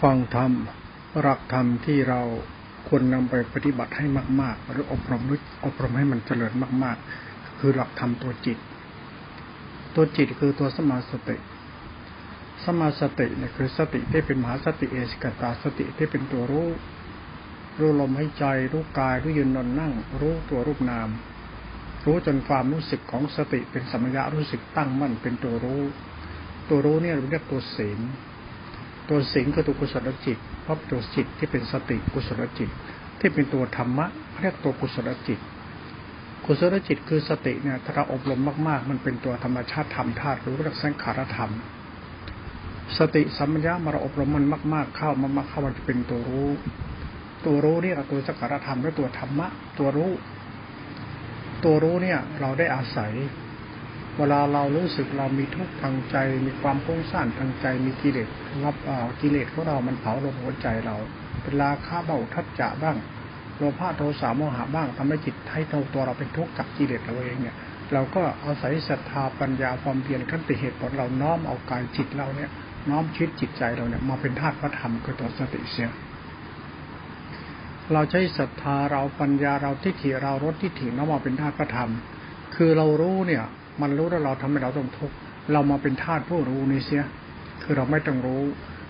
ฟังธรรมหลักธรรมที่เราควรนำไปปฏิบัติให้มาก ๆ หรืออบรมอบรมให้มันเจริญมาก ๆ คือหลักธรรมตัวจิต ตัวจิตคือตัวสมาสติสมาสติเนี่ยคือสติที่เป็นมหาสติเอสกตาสติที่เป็นตัวรู้ รู้ลมให้ใจ รู้กาย รู้ยืนนอนนั่ง รู้ตัวรูปนาม รู้จนความรู้สึกของสติเป็นสัมยารู้สึกตั้งมั่นเป็นตัวรู้ ตัวรู้เนี่ยเราเรียกตัวศีล ตัวสิงคือตัวกุศลจิตเพราะตัวจิตที่เป็นสติกุศลจิต ที่เป็นตัวธรรมะเรียกตัวกุศลจิต กุศลจิตคือสติเนี่ยถ้าเราอบรมมาก ๆ มันเป็นตัวธรรมชาติธรรมธาตุรู้เรียกสังขารธรรม สติสัมปญญะมาเราอบรมมันมาก ๆ เข้ามากๆเข้ามันจะเป็นตัวรู้ ตัวรู้เนี่ยตัวสังขารธรรมและตัวธรรมะ ตัวรู้ ตัวรู้เนี่ยเราได้อาศัย เวลาเรารู้สึกเรามีทุกข์ทางใจ มีความพุ่งสร้างทางใจ มีกิเลสรับกิเลสของเรามันเผาลงหัวใจเราเป็นราคาเบาทัดจะบ้างโลภะโทสะโมหะบ้างทำให้จิตให้ตัวเราเป็นทุกข์กับกิเลสเราเองเนี่ย เราก็อาศัยศรัทธาปัญญาความเพียรขั้นติเหตุผลเราน้อมเอากายจิตเราเนี่ย น้อมชีวิตจิตใจเราเนี่ยมาเป็นธาตุพระธรรมคือตัวสติเสียเราใช้ศรัทธาเราปัญญาเราทิฏฐิเรารถทิฏฐิน้อมมาเป็นธาตุพระธรรม คือเรารู้เนี่ย มันรู้แล้วเราทำให้เราต้องทุกข์เรามาเป็นธาตุผู้รู้นี่เสีย คือเราไม่ต้องรู้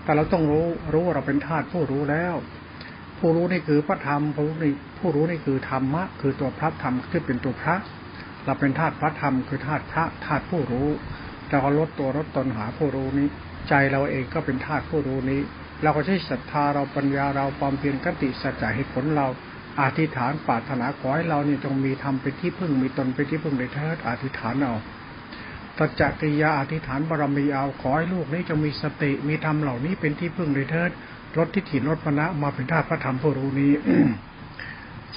แต่เราต้องรู้รู้ว่าเราเป็นธาตุผู้รู้แล้ว ผู้รู้นี่คือพระธรรมผู้รู้นี่ผู้รู้นี่คือธรรมะ คือตัวพระธรรมที่เป็นตัวพระ เราเป็นธาตุพระธรรมคือธาตุพระธาตุผู้รู้เราก็ลดตัวลดตนหาผู้รู้นี้ ใจเราเองก็เป็นธาตุผู้รู้นี้ เราก็ใช้ศรัทธาเราปัญญาเราความเพียรกติสัจจะเหตุผลเรา อธิษฐานปรารถนาขอให้เราเนี่ยจงมีธรรมเป็นที่พึ่งมีตนเป็นที่พึ่งในเทิดอธิษฐานเอาตัจจกิยาอธิษฐานบารมีเอาขอให้ลูกนี้จะมีสติมีธรรมเหล่านี้เป็นที่พึ่งในเทิดลดทิฏฐิลดมณะมาเป็นธาตุพระธรรมผู้รู้นี้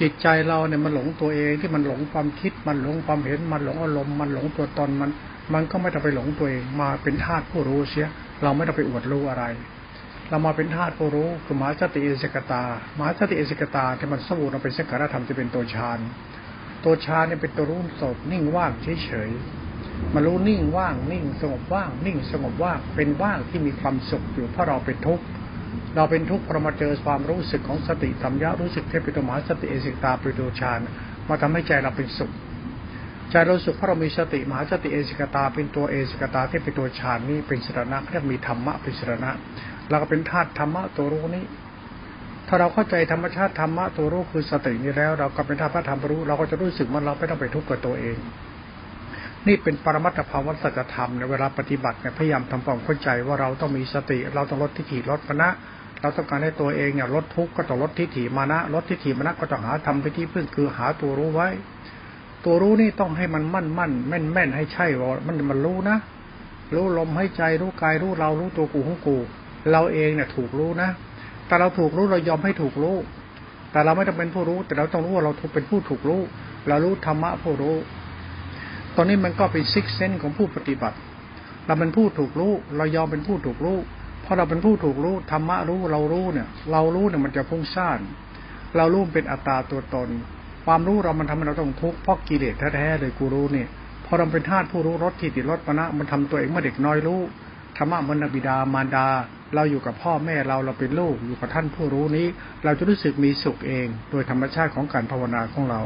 จิตใจเราเนี่ยมันหลงตัวเองที่มันหลงความคิดมันหลงความเห็นมันหลงอารมณ์มันหลงตัวตนมัน มันก็ไม่ต้องไปหลงตัวเองมาเป็นธาตุผู้รู้เสีย เราไม่ต้องไปอวดรู้อะไร เรามาเป็นธาตุผู้รู้คือมหาสติเอสกตามหาสติเอสกตาที่มันสบูรเราเป็นสังขารธรรมจะเป็นตัวฌานตัวฌานเนี่ยเป็นตัวรู้สดนิ่งว่างเฉยๆมารู้นิ่งว่าง นิ่งสงบว่าง นิ่งสงบว่างเป็นว่างที่มีความสุขอยู่เพราะเราเป็นทุกข์เราเป็นทุกข์เรามาเจอความรู้สึกของสติสัมยารู้สึกเที่เป็นตัวมหาสติเอสิกตาเป็นตัวฌานมาทำให้ใจเราเป็นสุขใจเราสุขเพราะเรามีสติมหาสติเอสิกตาเป็นตัวเอสิกตาที่เป็นตัวฌานนี่เป็นสรณะเรียกมีธรรมะเป็นสรณะ เราก็เป็นธาตุธรรมะตัวรู้นี้ ถ้าเราเข้าใจธรรมชาติธรรมะตัวรู้คือสตินี้แล้ว เราก็เป็นธาตุพระธรรมรู้ เราก็จะรู้สึกมันเราไม่ต้องไปทุกข์กับตัวเอง นี่เป็นปรมัตถภาวะสัจธรรมในเวลาปฏิบัติเนี่ยพยายามทำความเข้าใจว่าเราต้องมีสติ เราต้องลดทิฏฐิลดมณะเราต้องการให้ตัวเองเนี่ยลดทุกข์ก็ต้องลดทิฏฐิมานะลดทิฏฐิมานะก็ต้องหาทำไปที่พึ่งคือหาตัวรู้ไว้ ตัวรู้นี่ต้องให้มันมั่นมั่นแม่นแม่นให้ใช่ว่ามันมันรู้นะรู้ลมให้ใจรู้กายรู้เรารู้ตัวกูของกู เราเองเนี่ยถูกรู้นะ แต่เราถูกรู้เรายอมให้ถูกรู้ แต่เราไม่ต้องเป็นผู้รู้ แต่เราต้องรู้ว่าเราเป็นผู้ถูกรู้ เรารู้ธรรมะผู้รู้ ตอนนี้มันก็เป็นซิกเซนของผู้ปฏิบัติ เราเป็นผู้ถูกรู้ เรายอมเป็นผู้ถูกรู้ เพราะเราเป็นผู้ถูกรู้ธรรมะรู้เรารู้เนี่ย เรารู้เนี่ยมันจะพุ่งซ่านเรารู้เป็นอัตตาตัวตน ความรู้เรามันทำให้เราต้องทุกข์เพราะกิเลสแท้ๆเลยกูรู้เนี่ยพอเราเป็นธาตุผู้รู้รสที่ติดรสปณะมันทำตัวเองเมื่อเด็กน้อยรู้ธรรมะมนบิดามารดา เราอยู่กับพ่อแม่เราเราเป็นลูกอยู่กับท่านผู้รู้นี้ เราจะรู้สึกมีสุขเอง โดยธรรมชาติของการภาวนาของเรา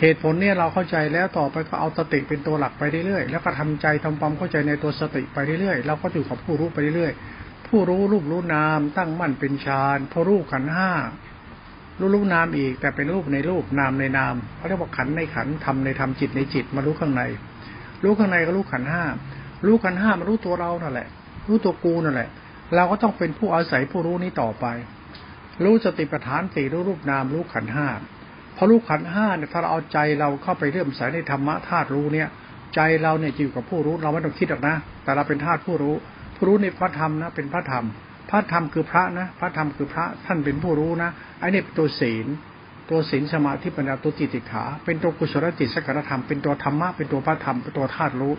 เหตุผลเนี่ยเราเข้าใจแล้วต่อไปก็เอาสติเป็นตัวหลักไปเรื่อยๆแล้วก็ทำใจทำความเข้าใจในตัวสติไปเรื่อยๆเราก็อยู่กับผู้รู้ไปเรื่อยๆผู้รู้รูปรู้นาม ตั้งมั่นเป็นฌานพอรู้ขันห้ารู้รู้นามอีก แต่เป็นรูปในรูปนามในนามเขาเรียกว่าขันในขันทำในทำจิตในจิตมารู้ข้างใน รู้ข้างในก็รู้ขันห้ารู้ขันห้ามารู้ตัวเรานั่นแหละ รู้ตัวกูนั่นแหละ เราก็ต้องเป็นผู้อาศัยผู้รู้นี้ต่อไป รู้สติปัฏฐานสี่รู้รูปนามรู้ขันห้าพอรู้ขันห้าเนี่ยถ้าเราเอาใจเราเข้าไปเรื่มใสในธรรมะธาตุรู้เนี่ย ใจเราเนี่ยอยู่กับผู้รู้เราไม่ต้องคิดหรอกนะ แต่เราเป็นธาตุผู้รู้ ผู้รู้ในพระธรรมนะเป็นพระธรรม พระธรรมคือพระนะ พระธรรมคือพระท่านเป็นผู้รู้นะไอ้นี่เป็นตัวศีล ตัวศีลสมาธิปัญญาตัวจิตติขา เป็นตัวกุศลจิตสักการธรรม เป็นตัวธรรมะ เป็นตัวพระธรรม เป็นตัวธาตุรู้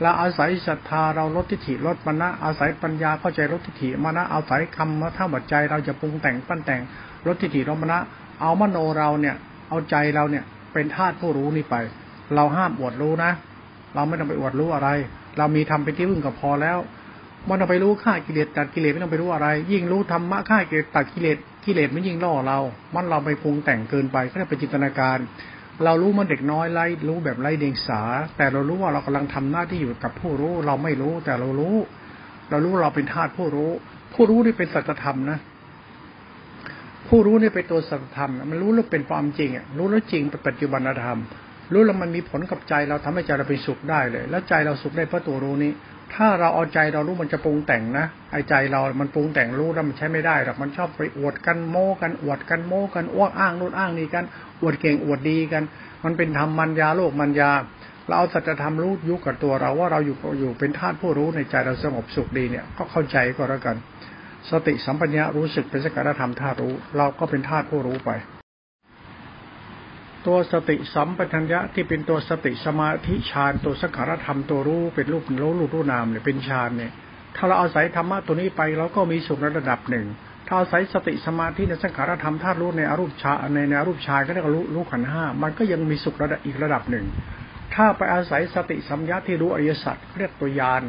เราอาศัยศรัทธาเราลดทิฏฐิลดมณะอาศัยปัญญาเข้าใจลดทิฏฐิมณะอาศัยคำมาท่าบัดใจเราจะปรุงแต่งปั้นแต่งลดทิฏฐิลดมณะเอามโนเราเนี่ย เอาใจเราเนี่ยเป็นธาตุผู้รู้นี่ไป เราห้ามอวดรู้นะ เราไม่ต้องไปอวดรู้อะไร เรามีทำเป็นที่พึ่งก็พอแล้วมันต้องไปรู้ฆ่ากิเลสตัดกิเลสไม่ต้องไปรู้อะไร ยิ่งรู้ธรรมะฆ่ากิเลสตัดกิเลส กิเลสมันยิ่งล่อเรา มันเราไปปรุงแต่งเกินไปก็ได้ไปจินตนาการ เรารู้มันเด็กน้อยไล่รู้แบบไล่เดียงสา แต่เรารู้ว่าเรากำลังทำหน้าที่อยู่กับผู้รู้ เราไม่รู้แต่เรารู้ เรารู้เราเป็นธาตุผู้รู้ ผู้รู้นี่เป็นสัจธรรมนะผู้รู้นี่เป็นตัวสัจธรรม มันรู้แล้วเป็นความจริงรู้แล้วจริงเป็นปัจจุบันธรรม รู้แล้วมันมีผลกับใจเราทำให้ใจเราเป็นสุขได้เลย แล้วใจเราสุขได้เพราะตัวรู้นี้ ถ้าเราเอาใจเรารู้มันจะปรุงแต่งนะไอ้ใจเรามันปรุงแต่งรู้แล้วมันใช้ไม่ได้หรอกมันชอบไปอวดกันโม้กันอวดกันโม้กันอ้วกอ้างนู่นอ้างนี่กันอวดเก่งอวดดีกัน มันเป็นธรรมมัญญาโลกมัญญาเราเอาสัจธรรมรู้ยุกับตัวเราว่าเราอยู่อยู่เป็นธาตุผู้รู้ในใจเราสงบสุขดีเนี่ยก็เข้าใจก็แล้วกัน สติสัมปัญญะรู้สึกเป็นสกัดธรรมธาตุรู้ เราก็เป็นธาตุผู้รู้ไป ตัวสติสัมปชัญญะที่เป็นตัวสติสมาธิฌานตัวสังขารธรรมตัวรู้เป็นรูปรู้รูปรู้นามเนี่ยเป็นฌานเนี่ย ถ้าเราอาศัยธรรมะตัวนี้ไปเราก็มีสุขระดับหนึ่ง ถ้าอาศัยสติสมาธิในสังขารธรรมธาตุรู้ในอรูปฌานในในอรูปฌานก็เรียกรู้รู้ขันห้ามันก็ยังมีสุขระดับอีกระดับหนึ่ง ถ้าไปอาศัยสติสัมยาที่รู้อริยสัจเรียกตัวยาน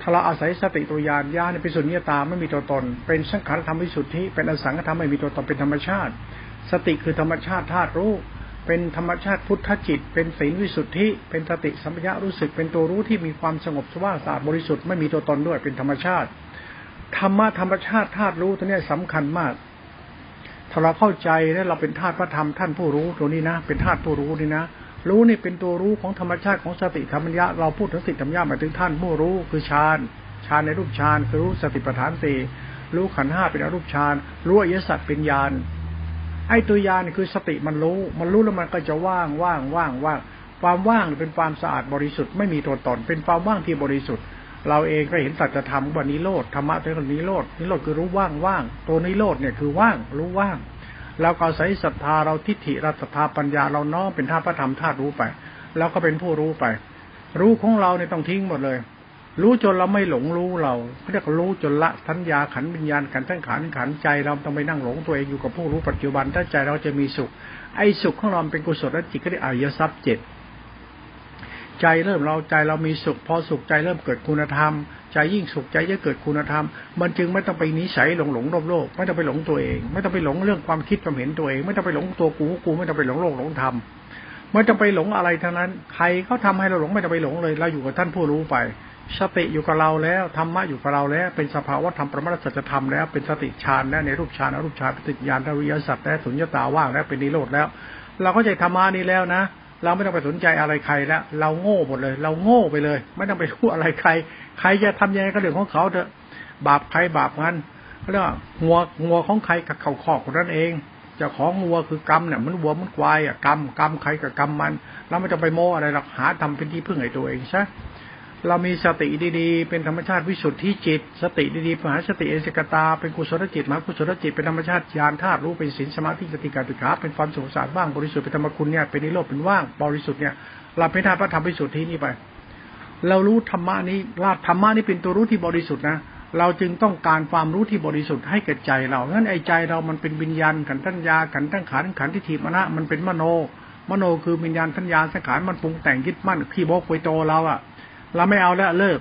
ถ้าเราอาศัยสติตัวยานญาณเป็นสุญญตาไม่มีตัวตน เป็นสังขารธรรมวิสุทธิ เป็นอสังขธรรมไม่มีตัวตนเป็นธรรมชาติ สติคือธรรมชาติธาตุรู้ เป็นธรรมชาติพุทธจิต เป็นศีลวิสุทธิ เป็นสติสัมปญะรู้สึก เป็นตัวรู้ที่มีความสงบสว่างสะอาดบริสุทธิ์ไม่มีตัวตนด้วยเป็นธรรมชาติ ธรรมะธรรมชาติธาตุรู้ตัวนี้สำคัญมากถ้าเราเข้าใจแล้วเราเป็นธาตุพระธรรมท่านผู้รู้ตัวนี้นะ เป็นธาตุผู้รู้นี่นะรู้นี่เป็นตัวรู้ของธรรมชาติของสติธรรมญะเราพูดถึงสติธรรมญะหมายถึงท่านผู้รู้คือฌานฌานในรูปฌานคือรู้สติปัฏฐานสี่รู้ขันห้าเป็นอรูปฌานรู้อริยสัจเป็นญาณ ไอ้ตัวยานคือสติมันรู้ มันรู้แล้วมันก็จะว่างว่างว่างว่างความว่างเป็นความสะอาดบริสุทธิ์ไม่มีตัวตน เป็นความว่างที่บริสุทธิ์ เราเองก็เห็นสัจธรรมว่านิโรธธรรมะเป็นคนนิโรธนิโรธคือรู้ว่างว่างตัวนิโรธเนี่ยคือว่างรู้ว่างเราก็ใส่ศรัทธาเราทิฏฐิเราศรัทธาปัญญาเราน้อมเป็นธาตุพระธรรมธาตุรู้ไป แล้วก็เป็นผู้รู้ไป รู้ของเราเนี่ยต้องทิ้งหมดเลย รู้จนเราไม่หลงรู้เราเรียกรู้จนละทัญญาขันวิญญาณขันทั้งขันขันใจ เราต้องไปนั่งหลงตัวเองอยู่กับผู้รู้ปัจจุบันถ้าใจเราจะมีสุข ไอ้สุขของเราเป็นกุศลจิตก็ได้อริยทรัพย์เจ็ดใจเริ่มเราใจเรามีสุข พอสุขใจเริ่มเกิดคุณธรรม ใจยิ่งสุขใจจะเกิดคุณธรรม มันจึงไม่ต้องไปนิสัยหลงหลงโลภโลภไม่ต้องไปหลงตัวเอง ไม่ต้องไปหลงเรื่องความคิดความเห็นตัวเอง ไม่ต้องไปหลงตัวกูกูไม่ต้องไปหลงโลกหลงธรรมไม่ต้องไปหลงอะไรทั้งนั้น ใครเขาทาให้เราหลงไม่ต้องไปหลงเลย เราอยู่กับท่านผู้รู้ไป สติอยู่กับเราแล้วธรรมะอยู่กับเราแล้ว เป็นสภาวะธรรมประมาทสัจธรรมแล้วเป็นสติฌานแล้วในรูปฌานอรูปฌานปฏิญาณทวิยสัตว์แล้วสุญญตาว่างแล้วเป็นนิโรธแล้ว เราก็ใจธรรมะนี้แล้วนะเราไม่ต้องไปสนใจอะไรใครแล้วเราโง่หมดเลย เราโง่ไปเลย ไม่ต้องไปพูดอะไรใคร ใครจะทำยังไงก็เรื่องของเขาเถอะ บาปใครบาปมันเขาเรียกว่างัวงัวของใครกับเขาขอกนั่นเองจะของงัวคือกรรมเนี่ยมันวัวมันควายอะกรรมกรรมใครกับกรรมมัน เราไม่ต้องไปโม้อะไรหรอกหาทำเป็นที่พึ่งไอ้ตัวเองใช่ เรามีสติดีๆ เป็นธรรมชาติวิสุทธิจิต สติดีๆมหาสติเอสกตา เป็นกุศลจิตมหากุศลจิต เป็นธรรมชาติญาณธาตุรู้ เป็นศีลสมาธิสติการตุขาเป็นความสุขสารบ้าง บริสุทธิ์เป็นธรรมคุณเนี่ย เป็นนิโรธ เป็นว่าง บริสุทธิ์เนี่ย เราเป็นธาตุพระธรรมวิสุทธินี่ไป เรารู้ธรรมะนี้ลาธรรมะนี้เป็นตัวรู้ที่บริสุทธิ์นะ เราจึงต้องการความรู้ที่บริสุทธิ์ให้แก่ใจเรางั้นไอ้ใจเรามันเป็นวิญญาณขันธัญญาขันตั้งขันขันทิฏฐิมณะมันเป็นมโน มโนคือวิญญาณทัญญาสังขารมันปรุงแต่งยึดมั่นขี้โบกไวโตเราอะ เราไม่เอาแล้วเลิก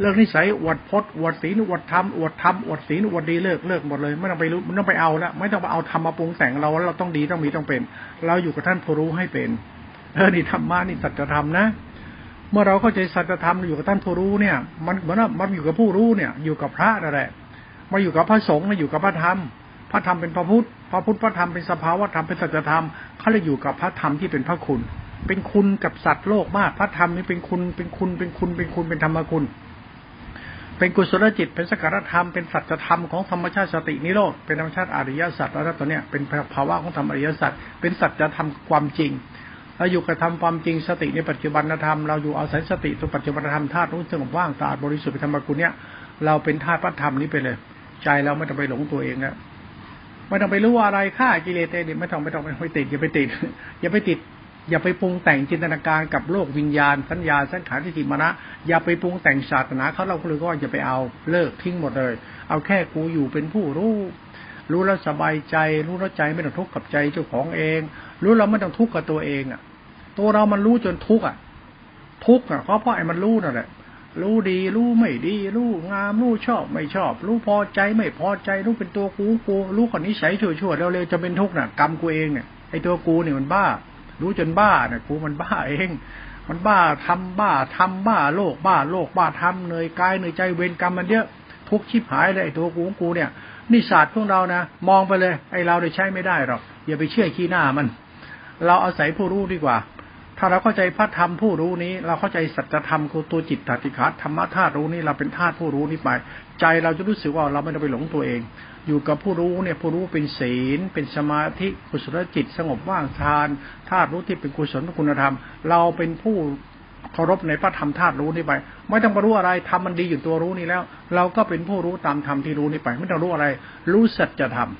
เลิกนิสัยอวดพจน์อวดศีลอวดธรรมอวดธรรมอวดศีลอวดดีเลิกเลิกหมดเลยไม่ต้องไปรู้ไม่ต้องไปเอาแล้วไม่ต้องไปเอาธรรมมาปรุงแต่งเราเราต้องดีต้องมีต้องเป็น เราอยู่กับท่านผู้รู้ให้เป็นเออนี่ธรรมะนี่สัจธรรมนะเมื่อเราเข้าใจสัจธรรมอยู่กับท่านผู้รู้เนี่ย มันเหมือนว่ามันอยู่กับผู้รู้เนี่ย อยู่กับพระนั่นแหละมาอยู่กับพระสงฆ์มาอยู่กับพระธรรมพระธรรมเป็นพระพุทธพระพุทธพระธรรมเป็นสภาวะธรรมเป็นสัจธรรมเขาเลยอยู่กับพระธรรมที่เป็นพระคุณ เป็นคุณกับสัตว์โลกมาก พระธรรมนี่เป็นคุณเป็นคุณเป็นคุณเป็นคุณเป็นธรรมคุณ เป็นกุศลจิตเป็นสการธรรมเป็นสัจธรรมของธรรมชาติสตินิโรธเป็นธรรมชาติอริยสัจแล้วตัวเนี้ยเป็นภาวะของธรรมอริยสัจเป็นสัจธรรมความจริงเราอยู่กับทำความจริงสติในปัจจุบันธรรมเราอยู่อาศัยสติตัวปัจจุบันธรรมธาตุรู้สึกว่างสะอาดบริสุทธิ์ธรรมคุณเนี้ยเราเป็นธาตุพระธรรมนี้ไปเลย ใจเราไม่ต้องไปหลงตัวเองนะไม่ต้องไปรู้อะไรฆ่ากิเลสเองไม่ต้องไม่ต้องไปติดอย่าไปติด อย่าไปติด อย่าไปปรุงแต่งจินตนาการกับโลกวิญญาณ สัญญาสังขารทิฏฐิมรณะอย่าไปปรุงแต่งศาสนาเขาเราก็เลยก็อย่าไปเอาเลิกทิ้งหมดเลย เอาแค่กูอยู่เป็นผู้รู้รู้แล้วสบายใจ รู้แล้วใจไม่ต้องทุกข์กับใจเจ้าของเอง รู้เราไม่ต้องทุกข์กับตัวเองอะ ตัวเรามันรู้จนทุกข์อะ ทุกข์อะเพราะเพราะไอ้มันรู้นั่นแหละรู้ดี รู้ไม่ดี รู้งาม รู้ชอบ ไม่ชอบ รู้พอใจไม่พอใจ รู้เป็นตัวกูกู รู้คนนี้ใช้ชั่วๆเร็วๆจะเป็นทุกข์น่ะกรรมกูเองเนี่ยไอ้ตัวกูเนี่ยมันบ้า รู้จนบ้าเนี่ยกูมันบ้าเอง มันบ้าทำบ้าทำบ้าโลกบ้าโลกบ้าทำเหนื่อยกายเหนื่อยใจเวรกรรมมันเยอะทุกชิบหายเลยไอตัวกูของกูเนี่ยนี่ศาสตร์พวกเรานะมองไปเลยไอเราได้ใช้ไม่ได้หรอกอย่าไปเชื่อขี้หน้ามัน เราอาศัยผู้รู้ดีกว่า ถ้าเราเข้าใจพระธรรมผู้รู้นี้ เราเข้าใจสัจธรรมคือตัวจิตตติขาธรรมะธาตุรู้นี้เราเป็นธาตุผู้รู้นี้ไป ใจเราจะรู้สึกว่าเราไม่ได้ไปหลงตัวเอง อยู่กับผู้รู้เนี่ยผู้รู้เป็นศีล เป็นสมาธิกุศลจิต สงบว่างฌานธาตุรู้ที่เป็นกุศลคุณธรรม เราเป็นผู้เคารพในพระธรรมธาตุรู้นี้ไป ไม่ต้องมารู้อะไรทำมันดีอยู่ตัวรู้นี้แล้ว เราก็เป็นผู้รู้ตามธรรมที่รู้นี้ไป ไม่ต้องรู้อะไร รู้สัจธรรม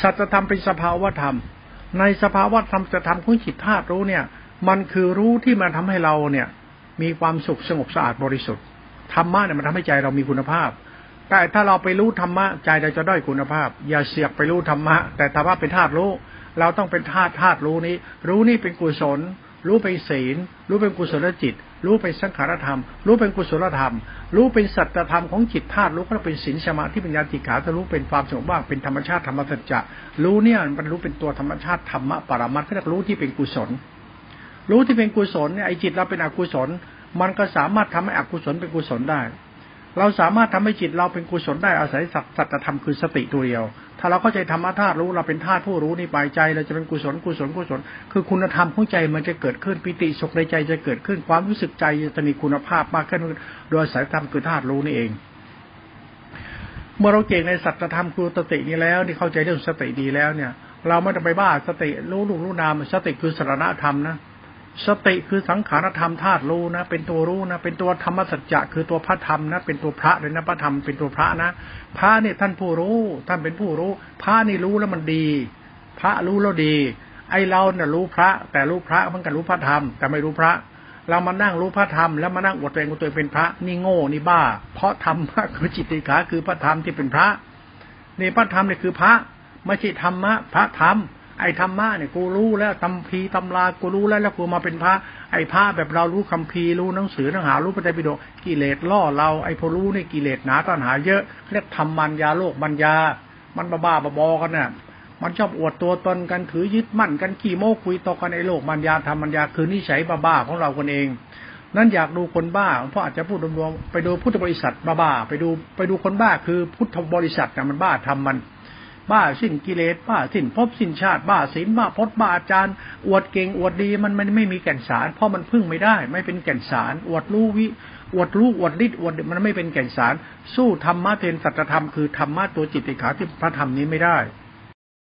สัจธรรมเป็นสภาวธรรม ในสภาวธรรมจะทำของจิตธาตุรู้เนี่ย มันคือรู้ที่มันทำให้เราเนี่ย มีความสุขสงบสะอาดบริสุทธิ์ธรรมะเนี่ยมันทำให้ใจเรามีคุณภาพ แต่ถ้าเราไปรู้ธรรมะใจเราจะด้อยคุณภาพ อย่าเสียกไปรู้ธรรมะ แต่ธรรมะเป็นธาตุรู้ เราต้องเป็นธาตุธาตุรู้นี้ รู้นี่เป็นกุศล รู้เป็นศีล รู้เป็นกุศลจิต รู้เป็นสังขารธรรม รู้เป็นกุศลธรรม รู้เป็นสัจธรรมของจิตธาตุรู้ก็เป็นศีลสมาธิปัญญาติขาจะรู้เป็นความสงบว่างเป็นธรรมชาติธรรมสัจจะรู้เนี่ยมันรู้เป็นตัวธรรมชาติธรรมะปรมัตถ์ก็เรียกรู้ที่เป็นกุศล รู้ที่เป็นกุศลเนี่ยไอจิตเราเป็นอกุศล มันก็สามารถทำให้อกุศลเป็นกุศลได้ เราสามารถทำให้จิตเราเป็นกุศลได้อาศัยสัจธรรมคือสติตัวเดียว ถ้าเราเข้าใจธรรมธาตุรู้เราเป็นธาตุผู้รู้นี่ไปใจเราจะเป็นกุศลกุศลกุศล คือคุณธรรมของใจมันจะเกิดขึ้นปิติสุขในใจจะเกิดขึ้นความรู้สึกใจจะมีคุณภาพมากขึ้นโดยสายธรรมคือธาตุรู้นี่เอง เมื่อเราเก่งในสัจธรรมคือสตินี้แล้วนี่เข้าใจเรื่องสติดีแล้วเนี่ย เราไม่ต้องไปบ้าสติรู้ลูกรู้นามสติคือสารณธรรมนะ สติคือสังขารธรรมธาตุรู้นะ เป็นตัวรู้นะ เป็นตัวธรรมสัจจะคือตัวพระธรรมนะ เป็นตัวพระเลยนะพระธรรมเป็นตัวพระนะ พระเนี่ยท่านผู้รู้ ท่านเป็นผู้รู้ พระนี่รู้แล้วมันดี พระรู้แล้วดี ไอเราเนี่ยรู้พระ แต่รู้พระมันกันรู้พระธรรม แต่ไม่รู้พระ เรามานั่งรู้พระธรรมแล้วมานั่งอวดตัวเองว่าตัวเองเป็นพระ นี่โง่นี่บ้า เพราะธรรมะคือจิตติขาคือพระธรรมที่เป็นพระนี่พระธรรมเนี่ยคือพระไม่ใช่ธรรมะพระธรรม ไอ้ธรรมะเนี่ยกูรู้แล้วตำพีตำรากูรู้แล้วแล้วกูมาเป็นพระ ไอ้พระแบบเรารู้คำพีรู้หนังสือหนังหารู้ปฏิปิฎกกิเลสล่อเราไอ้พอรู้นี่กิเลสหนาตัณหาเยอะเรียกธรรมัญญาโลกมัญญา มันบ้าบ้าบอกันน่ะมันชอบอวดตัวตนกันถือยึดมั่นกันขี้โม้คุยต่อกันไอ้โลกมัญญาธรรมัญญาคือนิสัยบ้าๆของเราคนเองนั่นอยากดูคนบ้าเพราะอาจจะพูดรวมๆไปดูพุทธบริษัทบ้าๆไปดูไปดูคนบ้าคือพุทธบริษัทเนี่ยมันบ้าทำมัน บ้าสิ้นกิเลสบ้าสิ้นภพสิ้นชาติบ้าศีลบ้าพจน์บ้าอาจารย์ อวดเก่งอวดดีมันมันไม่มีแก่นสาร เพราะมันพึ่งไม่ได้ ไม่เป็นแก่นสาร อวดรู้วิอวดรู้อวดฤทธิ์อวดมันไม่เป็นแก่นสาร สู้ธรรมะเทนสัจธรรมคือธรรมะตัวจิตติขาที่พระธรรมนี้ไม่ได้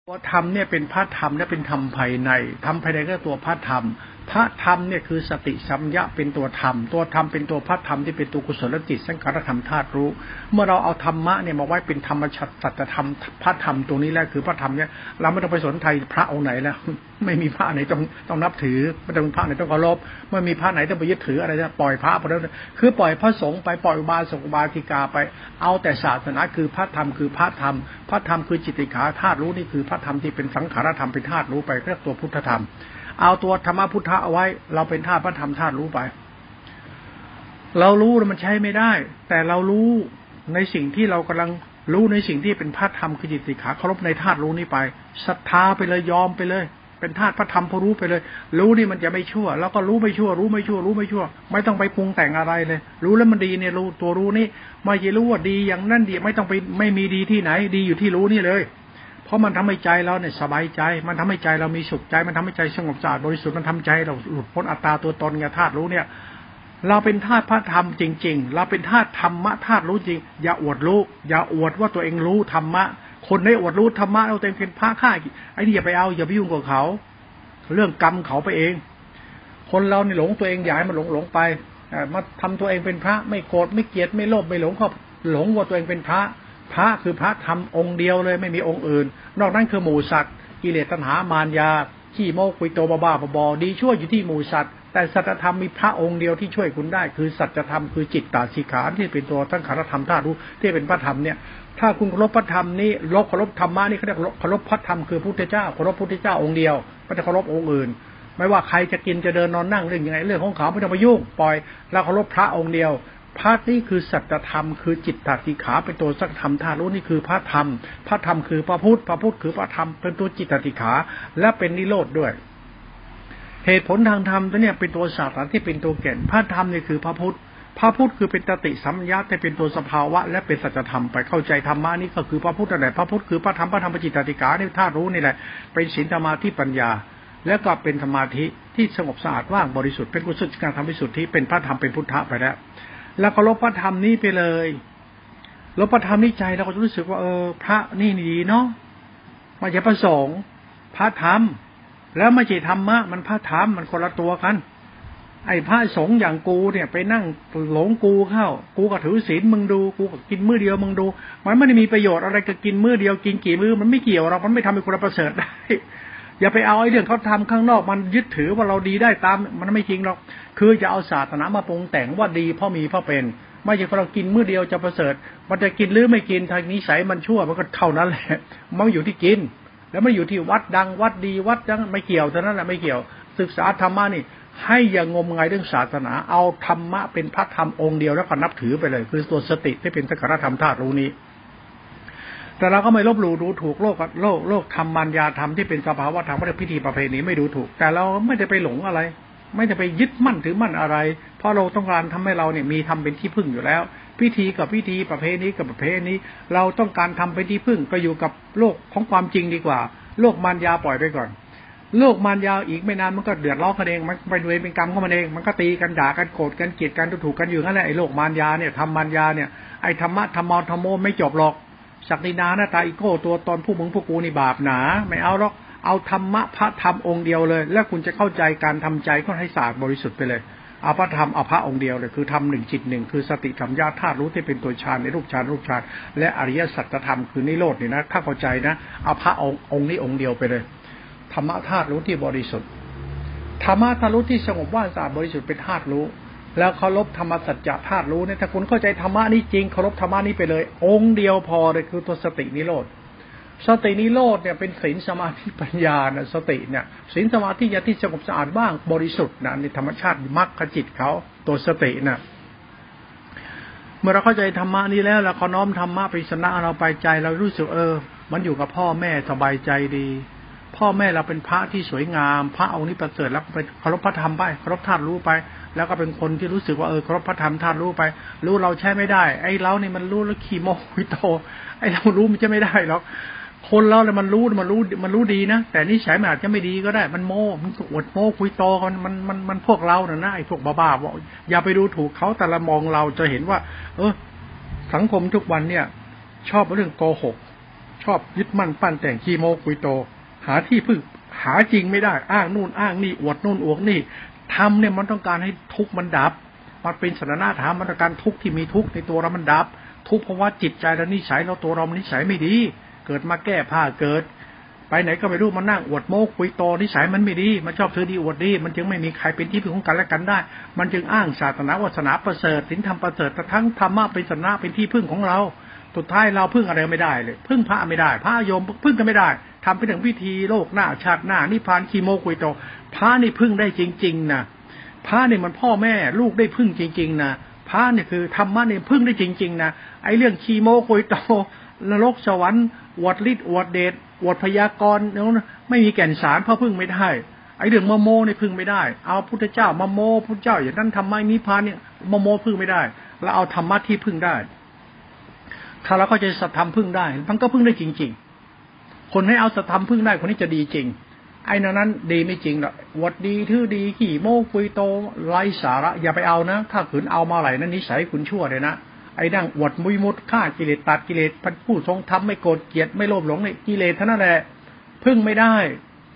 ตัวธรรมเนี่ยเป็นพระธรรมและเป็นธรรมภายในธรรมภายในก็ตัวพระธรรม พระธรรมเนี่ยคือสติสัมยะเป็นตัวธรรม ตัวธรรมเป็นตัวพระธรรมที่เป็นตัวกุศลจิตสังขารธรรมธาตุรู้ เมื่อเราเอาธรรมะเนี่ยมาไว้เป็นธรรมชัดสัจธรรมพระธรรมตัวนี้แหละคือพระธรรมเนี่ยเราไม่ต้องไปสนใจพระองค์ไหนแล้ว ไม่มีพระไหนต้องต้องนับถือไม่ต้องพระไหนต้องเคารพไม่มีพระไหนต้องไปยึดถืออะไรนะปล่อยพระไปแล้วคือปล่อยพระสงฆ์ไปปล่อยบาสกบาสิกาไป เอาแต่ศาสนาคือพระธรรมคือพระธรรม พระธรรมคือจิตติขาธาตุรู้นี่คือพระธรรมที่เป็นสังขารธรรมเป็นธาตุรู้ไปเรียกตัวพุทธธรรม เอาตัวธรรมพุทธะเอาไว้ เราเป็นธาตุพระธรรมธาตุรู้ไป เรารู้มันใช้ไม่ได้ แต่เรารู้ในสิ่งที่เรากำลังรู้ในสิ่งที่เป็นพระธรรมคือจิตสิขาเคารพในธาตุรู้นี้ไปศรัทธาไปเลยยอมไปเลย เป็นธาตุพระธรรมพรู้ไปเลย รู้นี่มันจะไม่ชั่ว แล้วก็รู้ไม่ชั่ว รู้ไม่ชั่ว รู้ไม่ชั่ว ไม่ต้องไปปรุงแต่งอะไรเลย รู้แล้วมันดีเนี่ยรู้ตัวรู้นี่ไม่ใช่รู้ว่าดีอย่างนั้นดีไม่ต้องไปไม่มีดีที่ไหน ดีอยู่ที่รู้นี่เลย เพราะมันทำให้ใจเราเนี่ยสบายใจ มันทำให้ใจเรามีสุขใจ มันทำให้ใจสงบสะอาดบริสุทธิ์มันทำใจเราหลุดพ้นอัตตาตัวตนไงธาตุรู้เนี่ย เราเป็นธาตุพระธรรมจริง ๆ เราเป็นธาตุธรรมะธาตุรู้จริง อย่าอวดรู้ อย่าอวดว่าตัวเองรู้ธรรมะ คนได้อวดรู้ธรรมะเราเต็มเป็นพระข้าไอ้นี่อย่าไปเอาอย่าไปยุ่งกับเขา เรื่องกรรมเขาไปเอง คนเราเนี่ยหลงตัวเองอย่าให้มันหลงหลงไปมาทำตัวเองเป็นพระไม่โกรธไม่เกลียดไม่โลภไม่หลงเขาหลงว่าตัวเองเป็นพระ พระคือพระธรรมองค์เดียวเลยไม่มีองค์อื่น นอกนั้นคือหมูสัตว์กิเลสตัณหามารยาขี้โมกุยโตบ้าบอดีช่วยอยู่ที่หมูสัตว์แต่สัจธรรมมีพระองค์เดียวที่ช่วยคุณได้ คือสัจธรรมคือจิตตาสิขาที่เป็นตัวทั้งขารธรรมธาตุรู้ที่เป็นพระธรรมเนี่ยถ้าคุณเคารพพระธรรมนี้ลบเคารพธรรมะนี่เขาเรียกเคารพพระธรรมคือพุทธเจ้าเคารพพุทธเจ้าองค์เดียวไม่ได้เคารพองค์อื่น ไม่ว่าใครจะกินจะเดินนอนนั่งเรื่องยังไงเรื่องของเขาไม่ต้องไปยุ่งปล่อยแล้วเคารพพระองค์เดียว พระนี่คือสัจธรรมคือจิตตติขาเป็นตัวสัจธรรมธาตุรู้นี่คือพระธรรม พระธรรมคือพระพุทธพระพุทธคือพระธรรมเป็นตัวจิตตติขา และเป็นนิโรธด้วย เหตุผลทางธรรมตัวเนี้ยเป็นตัวศาสตร์ที่เป็นตัวแก่นพระธรรมนี่คือพระพุทธพระพุทธคือเป็นตติสัมยาแต่เป็นตัวสภาวะ และเป็นสัจธรรมไปเข้าใจธรรมะนี่ก็คือพระพุทธนั่นแหละพระพุทธคือพระธรรมพระธรรมปจิตติกาเนี่ยธาตุรู้นี่แหละเป็นศีลธรรมาที่ปัญญา แล้วก็เป็นสมาธิที่สงบสะอาดว่างบริสุทธิ์เป็นกุศลการทำวิสุทธิเป็นพระธรรมเป็นพุทธะไปแล้ว แล้วก็ลบพระธรรมนี้ไปเลยลบพระธรรมนี้ใจเราก็จะรู้สึกว่าเออ พระนี่ดีเนาะมาจากประสงค์พระธรรม แล้วไม่ใช่ธรรมะมันพระธรรมมันคนละตัวกัน ไอ้พระสงฆ์อย่างกูเนี่ย ไปนั่งหลงกูเข้า กูก็ถือศีลมึงดู กูก็กินมื้อเดียวมึงดู มันไม่ได้มีประโยชน์อะไรกับกินมื้อเดียวกินกี่มื้อมันไม่เกี่ยวเรามันไม่ทำให้คนประเสริฐได้ อย่าไปเอาไอ้เรื่องเขาทาข้างนอกมันยึดถือว่าเราดีได้ตามมันไม่จริงหรอก คือจะเอาศาสนามาปรุงแต่งว่าดีเพราะมีเพราะเป็น ไม่ใช่เรากินมื้อเดียวจะประเสริฐ มันจะกินหรือไม่กินทางนิสัยมันชั่วมันก็เท่านั้นแหละมันอยู่ที่กิน แล้วมันอยู่ที่วัดดังวัดดีวัดดังไม่เกี่ยวเท่านั้นแหละไม่เกี่ยว ศึกษาธรรมะนี่ ให้อย่างงมงายเรื่องศาสนา เอาธรรมะเป็นพระธรรมองค์เดียวแล้วก็นับถือไปเลย คือตัวสติที่เป็นสักการธรรมธาตุรู้นี้ แต่เราก็ไม่ลบหลู่ดูถูกโลกโลกโลกธรรมัญญาธรรมที่เป็นสภาวะธรรมว่าพิธีประเพณีไม่ดูถูก แต่เราไม่ได้ไปหลงอะไร ไม่ได้ไปยึดมั่นถือมั่นอะไร เพราะเราต้องการทำให้เราเนี่ยมีทำเป็นที่พึ่งอยู่แล้ว พิธีกับพิธีประเพณีกับประเพณีเราต้องการทำเป็นที่พึ่งก็อยู่กับโลกของความจริงดีกว่า โลกมารยาปล่อยไปก่อนโลกมันยาวอีกไม่นานมันก็เดือดร้อนกันเอง มันเป็นเวรเป็นกรรมเข้ามาเอง มันก็ตีกันด่ากันโกรธกันเกลียดกันถูกกันอยู่นั่นแหละไอ้โลกมารยาเนี่ยทำมารยาเนี่ยไอ้ธรรมะธรรมอธรรมโมไม่จบหรอก ศักดินาหน้าตาอีโก้ตัวตนผู้มึงผู้กูนี่บาปหนา ไม่เอาหรอกเอาธรรมะพระธรรมองค์เดียวเลย แล้วคุณจะเข้าใจการทำใจก็ให้ศาสะอาดบริสุทธิ์ไปเลยเอาพระธรรมเอาพระองค์เดียวเลยคือทำหนึ่งจิตหนึ่งคือสติธรรมญาธาตุรู้ที่เป็นตัวฌานในรูปฌานรูปฌานและอริยสัจธรรมคือนิโรธนี่นะถ้าเข้าใจนะเอาพระองค์องค์นี้องค์เดียวไปเลยธรรมะธาตุรู้ที่บริสุทธิ์ธรรมะธาตุรู้ที่สงบว่างสะอาดบริสุทธิ์เป็นธาตุรู้ แล้วเคารพธรรมสัจจะธาตุรู้เนี่ยถ้าคุณเข้าใจธรรมะนี้จริงเคารพธรรมะนี้ไปเลย องค์เดียวพอเลยคือตัวสตินิโรธสตินิโรธเนี่ยเป็นศีลสมาธิปัญญานะสติเนี่ยศีลสมาธิญาที่สงบสะอาดบ้างบริสุทธิ์นะในธรรมชาติมรรคจิตเขาตัวสตินะ่ะเมื่อเราเข้าใจธรรมะนี้แล้วเราเขาน้อมธรรมะไปชนะเราไปใจเรารู้สึกเออ มันอยู่กับพ่อแม่สบายใจดี พ่อแม่เราเป็นพระที่สวยงาม พระองค์นี้ประเสริฐแล้วไปเคารพพระธรรมไปเคารพธาตุรู้ไป แล้วก็เป็นคนที่รู้สึกว่าเออครพพระธรรมธาตุรู้ไป รู้เราใช้ไม่ได้ ไอ้เรานี่มันรู้แล้วขี่โมคุยโต ไอ้เรารู้มันจะไม่ได้หรอกคนเราเนี่ยมันรู้มันรู้มันรู้ดีนะแต่นิสัยมันอาจจะไม่ดีก็ได้ มันโมมันอดโม่คุยโตกันมันมันมันพวกเราเนี่ยนะไอ้พวกบ้าๆบอกอย่าไปดูถูกเขาแต่ละมองเราจะเห็นว่า เออ สังคมทุกวันเนี่ย ชอบเรื่องโกหกชอบยึดมั่นปั้นแต่งขี้โมคุยโต หาที่พึ่งหาจริงไม่ได้อ้างนู่นอ้างนี่อวดนู่นอวดนี่ ทำเนี่ยมันต้องการให้ทุกข์มันดับ มันเป็นสถานะธรรมมันต้องการทุกข์ที่มีทุกข์ในตัวเรามันดับ ทุกข์เพราะว่าจิตใจเรานิสัยเราตัวเรานิสัยไม่ดี เกิดมาแก้ผ้าเกิด ไปไหนก็ไม่รู้มานั่งอวดโม้คุยโตนิสัยมันไม่ดี มันชอบเธอดีอวดดี มันจึงไม่มีใครเป็นที่พึ่งของกันและกันได้ มันจึงอ้างศาสนาวาสนาประเสริฐสินธรรมประเสริฐทั้งธรรมะเป็นศาสนาเป็นที่พึ่งของเราสุดท้ายเราพึ่งอะไรไม่ได้เลย พึ่งพระไม่ได้ พระโยมพึ่งกันไม่ได้ ทำไปถึงพิธีโลกหน้าชาติหน้านิพพานคีโมกุยโตพระนี่พึ่งได้จริง ๆนะพระนี่มันพ่อแม่ลูกได้พึ่งจริง ๆนะพระนี่คือธรรมะนี่พึ่งได้จริง ๆนะไอ้เรื่องคีโมกุยโตนรกสวรรค์วดฤทธิ์วดเดชวดพยากรณ์เนี่ยไม่มีแก่นสารพระพึ่งไม่ได้ไอ้เรื่องมโมนี่พึ่งไม่ได้ เอาพุทธเจ้ามโมพุทธเจ้าอย่างนั้นทำไมนิพพานเนี่ยมโมพึ่งไม่ได้ แล้วเอาธรรมะที่พึ่งได้ ถ้าเราเข้าใจสัตธรรมพึ่งได้มันก็พึ่งได้จริง ๆ คนให้เอาสธรรมพึ่งได้คนนี้จะดีจริง ไอ้นั้นดีไม่จริงหรอกวัดดีทื่อดีขี่โม้คุยโตไร้สาระ อย่าไปเอานะ ถ้าขืนเอามาไหลนั้นนิสัยคุณชั่วเลยนะไอ้ดั่งวัดมุยมุดฆ่ากิเลสตัดกิเลสพันผู้ทรงธรรมไม่โกรธเกลียดไม่โลภหลงในกิเลสเท่านั้นแหละพึ่งไม่ได้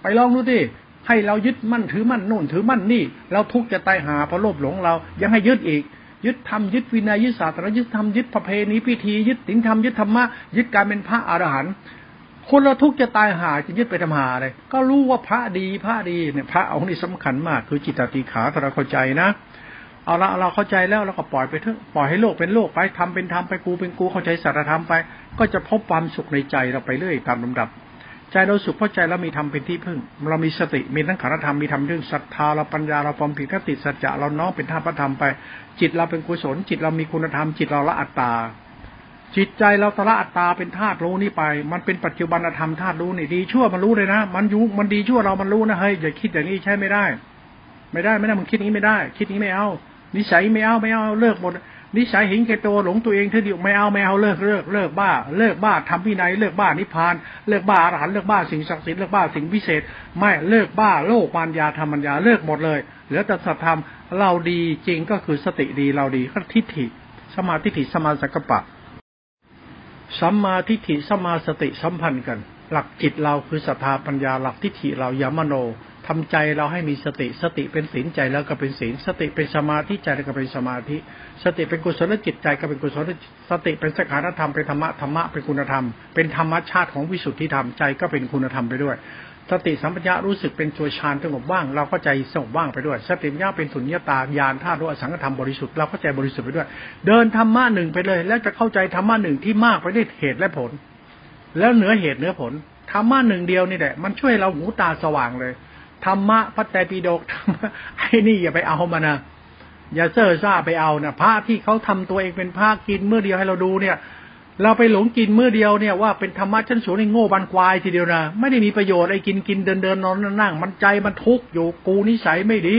ไปลองดูดิให้เรายึดมั่นถือมั่นโน่นถือมั่นนี่ เราทุกจะตายหาเพราะโลภหลงเรายังให้ยึดอีก ยึดธรรมยึดวินัยยึดศาสตร์ยึดธรรมยึดประเพณีพิธียึดศีลธรรมยึดธรรมะยึดการเป็นพระอรหันต์ คนเราทุกจะตายหาจะยึดไปทำหาอะไรก็รู้ว่าพระดีพระดีเนี่ยพระองค์นี้สำคัญมาก คือจิตติขาถ้าเราเข้าใจนะเอาละเราเข้าใจแล้วเราก็ปล่อยไปเถอะปล่อยให้โลกเป็นโลกไปทำเป็นธรรมไปกูเป็นกูเข้าใจสัจธรรมไป ก็จะพบความสุขในใจเราไปเรื่อยตามลำดับ ใจเราสุขเพราะใจเรามีธรรมเป็นที่พึ่ง เรามีสติมีทั้งขันธธรรมมีธรรมเรื่องศรัทธาเราปัญญาเราความผิดคติสัจจะเราน้อมเป็นธาพระธรรมไป จิตเราเป็นกุศล จิตเรามีคุณธรรมจิตเราละอัตตา จิตใจเราตละอัตตาเป็นธาตุรู้นี่ไป มันเป็นปัจจุบันธรรมธาตุรู้นี่ดีชั่วมันรู้เลยนะ มันยุมันดีชั่วเรามันรู้นะเฮ้ยอย่าคิดอย่างนี้ใช่ไม่ได้ ไม่ได้ไม่ได้มึงคิดนี้ไม่ได้ คิดนี้ไม่เอา นิสัยไม่เอาไม่เอาเลิกหมด นิสัยเห็นแก่ตัวหลงตัวเองเท่าเดียวไม่เอาไม่เอาเลิกเลิกเลิกบ้า เลิกบ้าธรรมวินัยเลิกบ้านิพพานเลิกบ้าอรหันต์เลิกบ้าสิ่งศักดิ์สิทธิ์เลิกบ้าสิ่งพิเศษ ไม่เลิกบ้าโลกปัญญาธรรมัญญาเลิกหมดเลยเหลือแต่สัตธรรมเราดีจริงก็คือสติดีเราดีก็ทิฏฐิสมาทิฏฐิสมาสักปะ สัมมาทิฏฐิสมาสติสัมพันธ์กัน หลักจิตเราคือศรัทธาปัญญาหลักทิฏฐิเรายามโนทำใจเราให้มีสติสติเป็นศีลใจแล้วก็เป็นศีล สติเป็นสมาธิใจแล้วก็เป็นสมาธิ สติเป็นกุศลจิตใจก็เป็นกุศลสติเป็นสังขารธรรมเป็นธรรมะธรรมะเป็นคุณธรรม เป็นธรรมชาติของวิสุทธิธรรมใจก็เป็นคุณธรรมไปด้วย สติสัมปชัญญะรู้สึกเป็นตัวฌานสงบว่าง เราก็ใจสงบว่างไปด้วย สติปัญญาเป็นสุญญตาญาณธาตุรู้สังขธรรมบริสุทธิ์เราก็ใจบริสุทธิ์ไปด้วย เดินธรรมะหนึ่งไปเลย แล้วจะเข้าใจธรรมะหนึ่งที่มากไปด้วยเหตุและผล แล้วเหนือเหตุเหนือผลธรรมะหนึ่งเดียวนี่แหละมันช่วยเราหูตาสว่างเลยธรรมะพระไตรปิฎกธรรมะไอ้นี่อย่าไปเอามานะอย่าเซ่อซ่าไปเอานะพระที่เขาทำตัวเองเป็นพระกินเมื่อเดียวให้เราดูเนี่ย เราไปหลงกินเมื่อเดียวเนี่ยว่าเป็นธรรมะชั้นสูงในโง่บันควายทีเดียวนะไม่ได้มีประโยชน์ไอ้กินกินเดินเดินนอนนั่งมันใจมันทุกข์อยู่กูนิสัยไม่ดี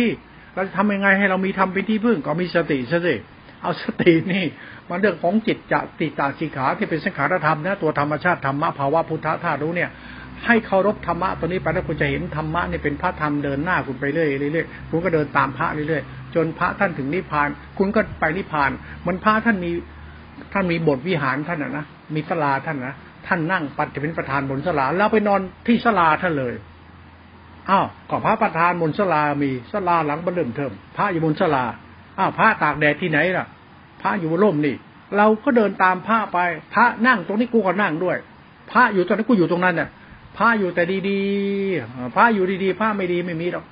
เราจะทำยังไงให้เรามีทำเป็นที่พึ่งก็มีสติซะสิเอาสตินี่ มันเรื่องของจิตจะติตาสิขาที่เป็นสังขารธรรมนะตัวธรรมชาติธรรมะภาวะพุทธะธาตุรู้เนี่ยให้เคารพธรรมะตัวนี้ไปแล้วคุณจะเห็นธรรมะเนี่ยเป็นพระธรรมเดินหน้าคุณไปเรื่อยเรื่อยคุณก็เดินตามพระเรื่อยๆจนพระท่านถึงนิพพาน คุณก็ไปนิพพาน มันพระท่านมี ท่านมีบทวิหารท่านนะมีสลาท่านนะท่านนั่งปัจจุบันประธานบนสลาแล้วไปนอนที่สลาท่านเลยอ้าวก็พระประธานบนสลามีสลาหลังบรรลุเทิมพระอยู่บนสลาอ้าวพระตากแดดที่ไหนล่ะ พระอยู่บนร่มนี่ เราก็เดินตามพระไป พระนั่งตรงนี้กูก็นั่งด้วย พระอยู่ตรงนี้กูอยู่ตรงนั้นเนี่ยพระอยู่แต่ดีๆพระอยู่ดีๆพระไม่ดีไม่มีหรอก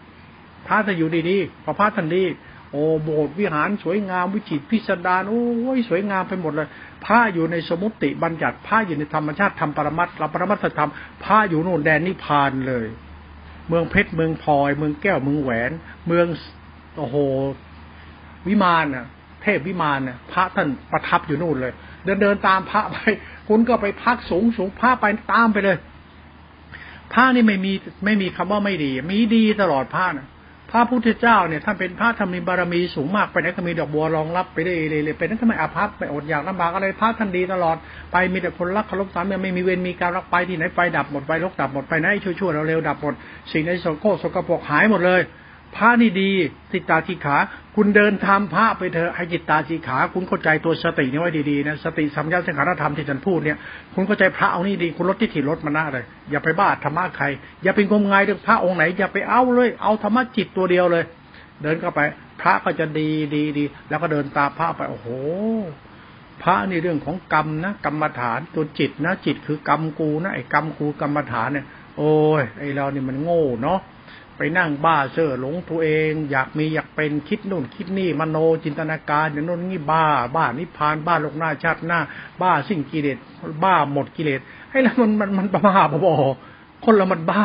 พระจะอยู่ดีๆพอพระท่านดี โอ้โบสถ์วิหารสวยงามวิจิตรพิสดารโอ้ยสวยงามไปหมดเลยพระอยู่ในสมุติบัญญัติพระอยู่ในธรรมชาติธรรมปรมัตถ์ปรมัตถธรรมพระอยู่โน่นแดนนิพพานเลย เมืองเพชรเมืองพลอย เมืองแก้วเมืองแหวน เมืองโอ้โหวิมานน่ะ เทพวิมานน่ะ พระท่านประทับอยู่นู่นเลย เดินเดินตามพระไปคุณก็ไปพักสูงสูงพระไปตามไปเลยพระนี่ไม่มีไม่มีคำว่าไม่ดี มีดีตลอดพระนะ พระพุทธเจ้าเนี่ยท่านเป็นพระธรรมีบารมีสูงมากไปไหนก็มีดอกบัวรองรับไปได้เลยเป็นนั้นทำไมอาภัพไปอดอยากลำบากอะไรพระท่านดีตลอดไปมีแต่คนรักเคารพสามไม่มีเวรมีการรักไปที่ไหนไฟดับหมดไปลกดับหมดไปไหนชั่วๆเร็วๆดับหมดสิ่งในโสโครสกปรกหายหมดเลยพระนี่ดีสิตาทิขา คุณเดินทำพระไปเถอะให้จิตตาสีขา คุณเข้าใจตัวสตินี่ไว้ดีๆนะสติสัมยาสังขารธรรมที่ฉันพูดเนี่ย คุณเข้าใจพระเอานี่ดีคุณลดที่ถิลดมาหน้าเลย อย่าไปบ้าธรรมะใคร อย่าเป็นงมงายเรื่องพระองค์ไหน อย่าไปเอาเลย เอาธรรมะจิตตัวเดียวเลย เดินเข้าไป พระก็จะดีดีดีแล้วก็เดินตามพระไปโอ้โหพระนี่เรื่องของกรรมนะกรรมฐานตัวจิตนะจิตคือกรรมกูนะไอ้กรรมกูกรรมฐานเนี่ยโอ้ยไอ้เรานี่มันโง่เนาะ ไปนั่งบ้าเซ่อหลงตัวเอง อยากมีอยากเป็นคิดนู่นคิดนี่มโนจินตนาการอย่างนู่นนี่บ้า บ้านิพพานบ้าโลกหน้าชาติหน้า บ้าสิ่งกิเลสบ้าหมดกิเลสให้แล้วมันมันมันประมาบอคนละมันบ้า